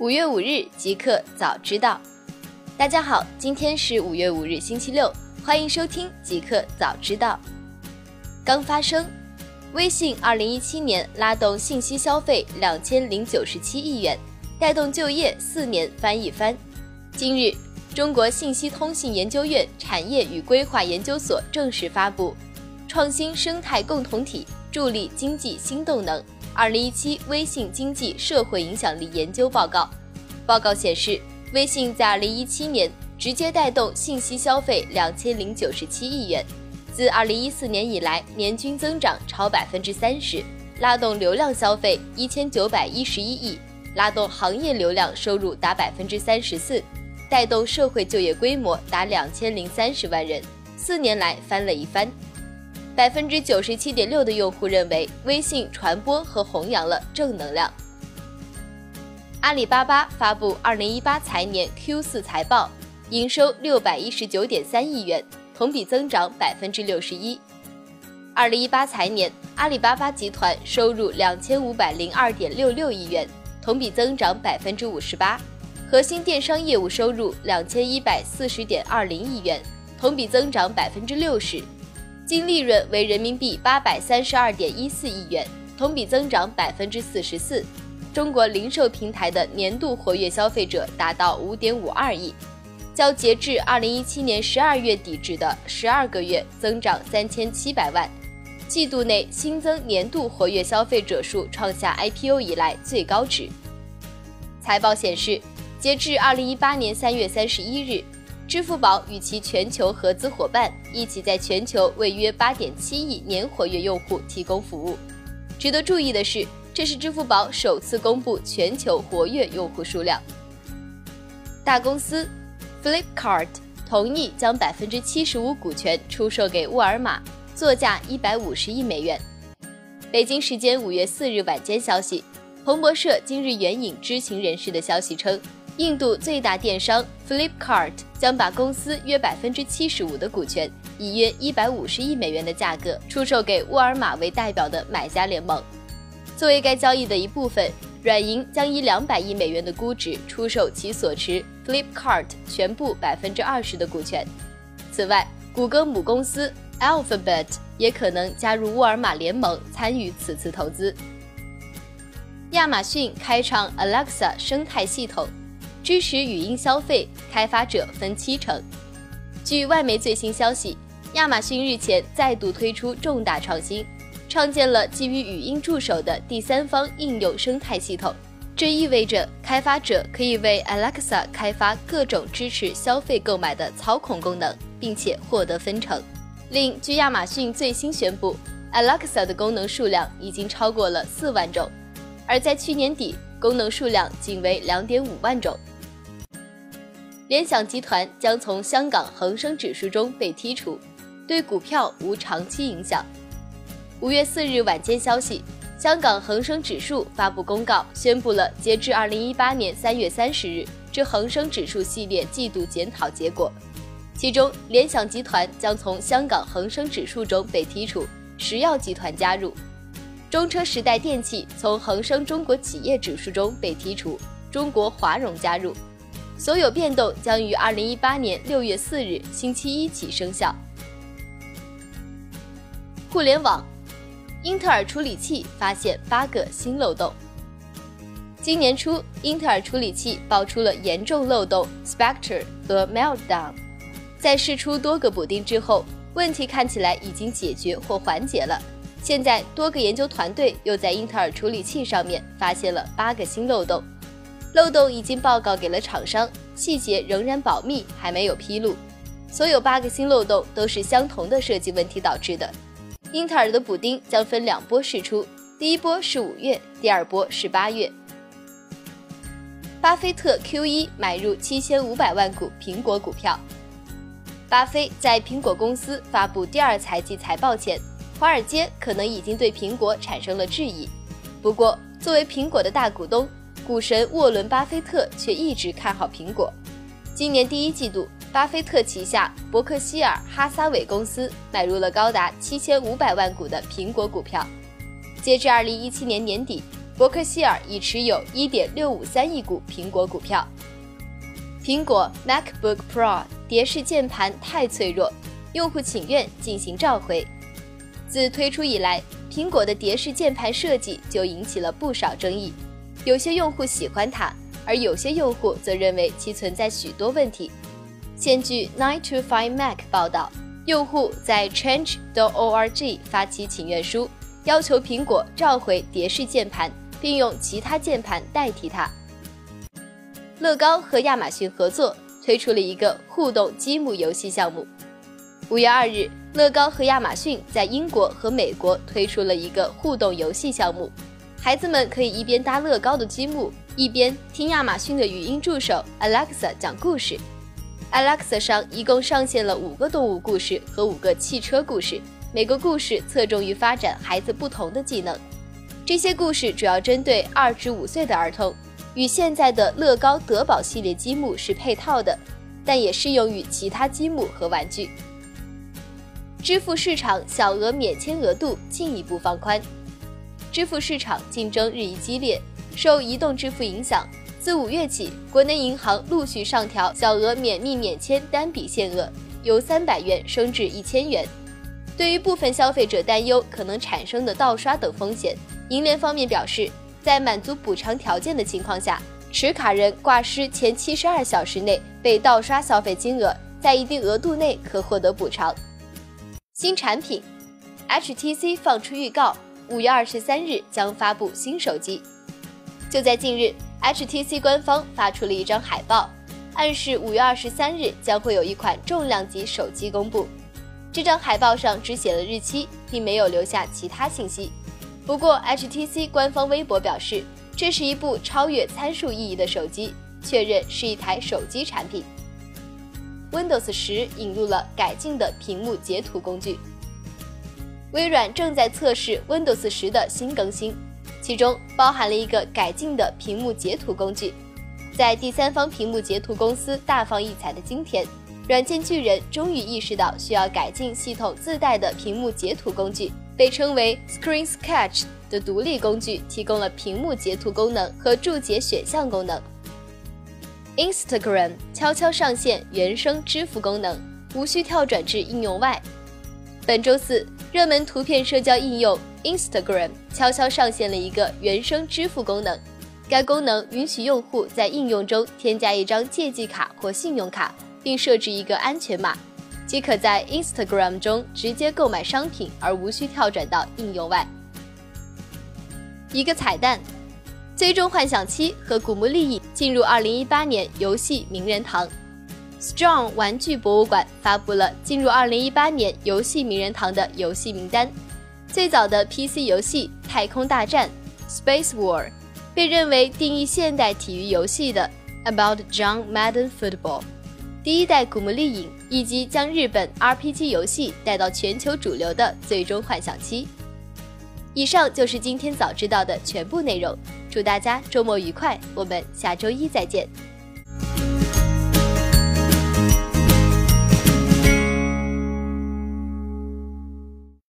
五月五日即刻早知道。大家好，今天是五月五日星期六，欢迎收听即刻早知道。刚发生，微信二零一七年拉动信息消费两千零九十七亿元，带动就业四年翻一番。今日，中国信息通信研究院产业与规划研究所正式发布《创新生态共同体助力经济新动能》。二零一七微信经济社会影响力研究报告，报告显示，微信在二零一七年直接带动信息消费两千零九十七亿元，自二零一四年以来年均增长超百分之三十，拉动流量消费一千九百一十一亿，拉动行业流量收入达百分之三十四，带动社会就业规模达两千零三十万人，四年来翻了一番。百分之九十七点六的用户认为微信传播和弘扬了正能量。阿里巴巴发布二零一八财年 Q 四财报，营收六百一十九点三亿元，同比增长百分之六十一。二零一八财年，阿里巴巴集团收入两千五百零二点六六亿元，同比增长百分之五十八。核心电商业务收入两千一百四十点二零亿元，同比增长百分之六十。净利润为人民币八百三十二点一四亿元，同比增长百分之四十四。中国零售平台的年度活跃消费者达到五点五二亿，较截至二零一七年十二月底止的十二个月增长三千七百万。季度内新增年度活跃消费者数创下 IPO 以来最高值。财报显示，截至二零一八年三月三十一日。支付宝与其全球合资伙伴一起在全球为约八点七亿年活跃用户提供服务。值得注意的是，这是支付宝首次公布全球活跃用户数量。大公司 Flipkart 同意将百分之七十五股权出售给沃尔玛，作价一百五十亿美元。北京时间五月四日晚间消息，彭博社今日援引知情人士的消息称。印度最大电商 Flipkart 将把公司约百分之七十五的股权，以约一百五十亿美元的价格出售给沃尔玛为代表的买家联盟。作为该交易的一部分，软银将以两百亿美元的估值出售其所持 Flipkart 全部百分之二十的股权。此外，谷歌母公司 Alphabet 也可能加入沃尔玛联盟，参与此次投资。亚马逊开创 Alexa 生态系统。支持语音消费，开发者分七成。据外媒最新消息，亚马逊日前再度推出重大创新，创建了基于语音助手的第三方应用生态系统。这意味着开发者可以为 Alexa 开发各种支持消费购买的操控功能，并且获得分成。另据亚马逊最新宣布，Alexa 的功能数量已经超过了四万种，而在去年底，功能数量仅为两点五万种。联想集团将从香港恒生指数中被剔除，对股票无长期影响。五月四日晚间消息，香港恒生指数发布公告，宣布了截至二零一八年三月三十日之恒生指数系列季度检讨结果，其中联想集团将从香港恒生指数中被剔除，石药集团加入；中车时代电器从恒生中国企业指数中被剔除，中国华融加入。所有变动将于二零一八年六月四日星期一起生效。互联网，英特尔处理器发现八个新漏洞。今年初，英特尔处理器爆出了严重漏洞 Spectre 和 Meltdown，在试出多个补丁之后，问题看起来已经解决或缓解了。现在，多个研究团队又在英特尔处理器上面发现了八个新漏洞。漏洞已经报告给了厂商，细节仍然保密，还没有披露。所有八个新漏洞都是相同的设计问题导致的。英特尔的补丁将分两波试出，第一波是五月，第二波是八月。巴菲特 Q 一买入七千五百万股苹果股票。巴菲在苹果公司发布第二财季财报前，华尔街可能已经对苹果产生了质疑。不过，作为苹果的大股东，股神沃伦·巴菲特却一直看好苹果。今年第一季度，巴菲特旗下伯克希尔哈撒韦公司买入了高达七千五百万股的苹果股票。截至二零一七年年底，伯克希尔已持有1.653亿股苹果股票。苹果 MacBook Pro 蝶式键盘太脆弱，用户请愿进行召回。自推出以来，苹果的蝶式键盘设计就引起了不少争议，有些用户喜欢它，而有些用户则认为其存在许多问题。现据 Nine to Five Mac 报道，用户在 Change.org 发起请愿书，要求苹果召回蝶式键盘，并用其他键盘代替它。乐高和亚马逊合作推出了一个互动积木游戏项目。五月二日，乐高和亚马逊在英国和美国推出了一个互动游戏项目，孩子们可以一边搭乐高的积木，一边听亚马逊的语音助手 Alexa 讲故事。Alexa 上一共上线了五个动物故事和五个汽车故事，每个故事侧重于发展孩子不同的技能。这些故事主要针对二至五岁的儿童。与现在的乐高德宝系列积木是配套的，但也适用于其他积木和玩具。支付市场小额免签额度进一步放宽。支付市场竞争日益激烈，受移动支付影响，自五月起，国内银行陆续上调小额免密免签单笔限额，由三百元升至一千元。对于部分消费者担忧可能产生的盗刷等风险，银联方面表示。在满足补偿条件的情况下，持卡人挂失前七十二小时内被盗刷消费金额，在一定额度内可获得补偿。新产品，HTC 放出预告，五月二十三日将发布新手机。就在近日，HTC 官方发出了一张海报，暗示五月二十三日将会有一款重量级手机公布。这张海报上只写了日期，并没有留下其他信息。不过，HTC 官方微博表示，这是一部超越参数意义的手机，确认是一台手机产品。Windows 十引入了改进的屏幕截图工具。微软正在测试 Windows 十的新更新，其中包含了一个改进的屏幕截图工具。在第三方屏幕截图公司大放异彩的今天，软件巨人终于意识到需要改进系统自带的屏幕截图工具。被称为 Screen Sketch 的独立工具提供了屏幕截图功能和注解选项功能。Instagram 悄悄上线原生支付功能，无需跳转至应用外。本周四，热门图片社交应用 Instagram 悄悄上线了一个原生支付功能。该功能允许用户在应用中添加一张借记卡或信用卡，并设置一个安全码。即可在 Instagram 中直接购买商品，而无需跳转到应用外。一个彩蛋：最终幻想七和古墓丽影进入2018年游戏名人堂。Strong 玩具博物馆发布了进入2018年游戏名人堂的游戏名单。最早的 PC 游戏《太空大战》（Space War） 被认为定义现代体育游戏的 About John Madden Football。第一代《古墓丽影》，以及将日本 RPG 游戏带到全球主流的《最终幻想七》。以上就是今天早知道的全部内容，祝大家周末愉快，我们下周一再见。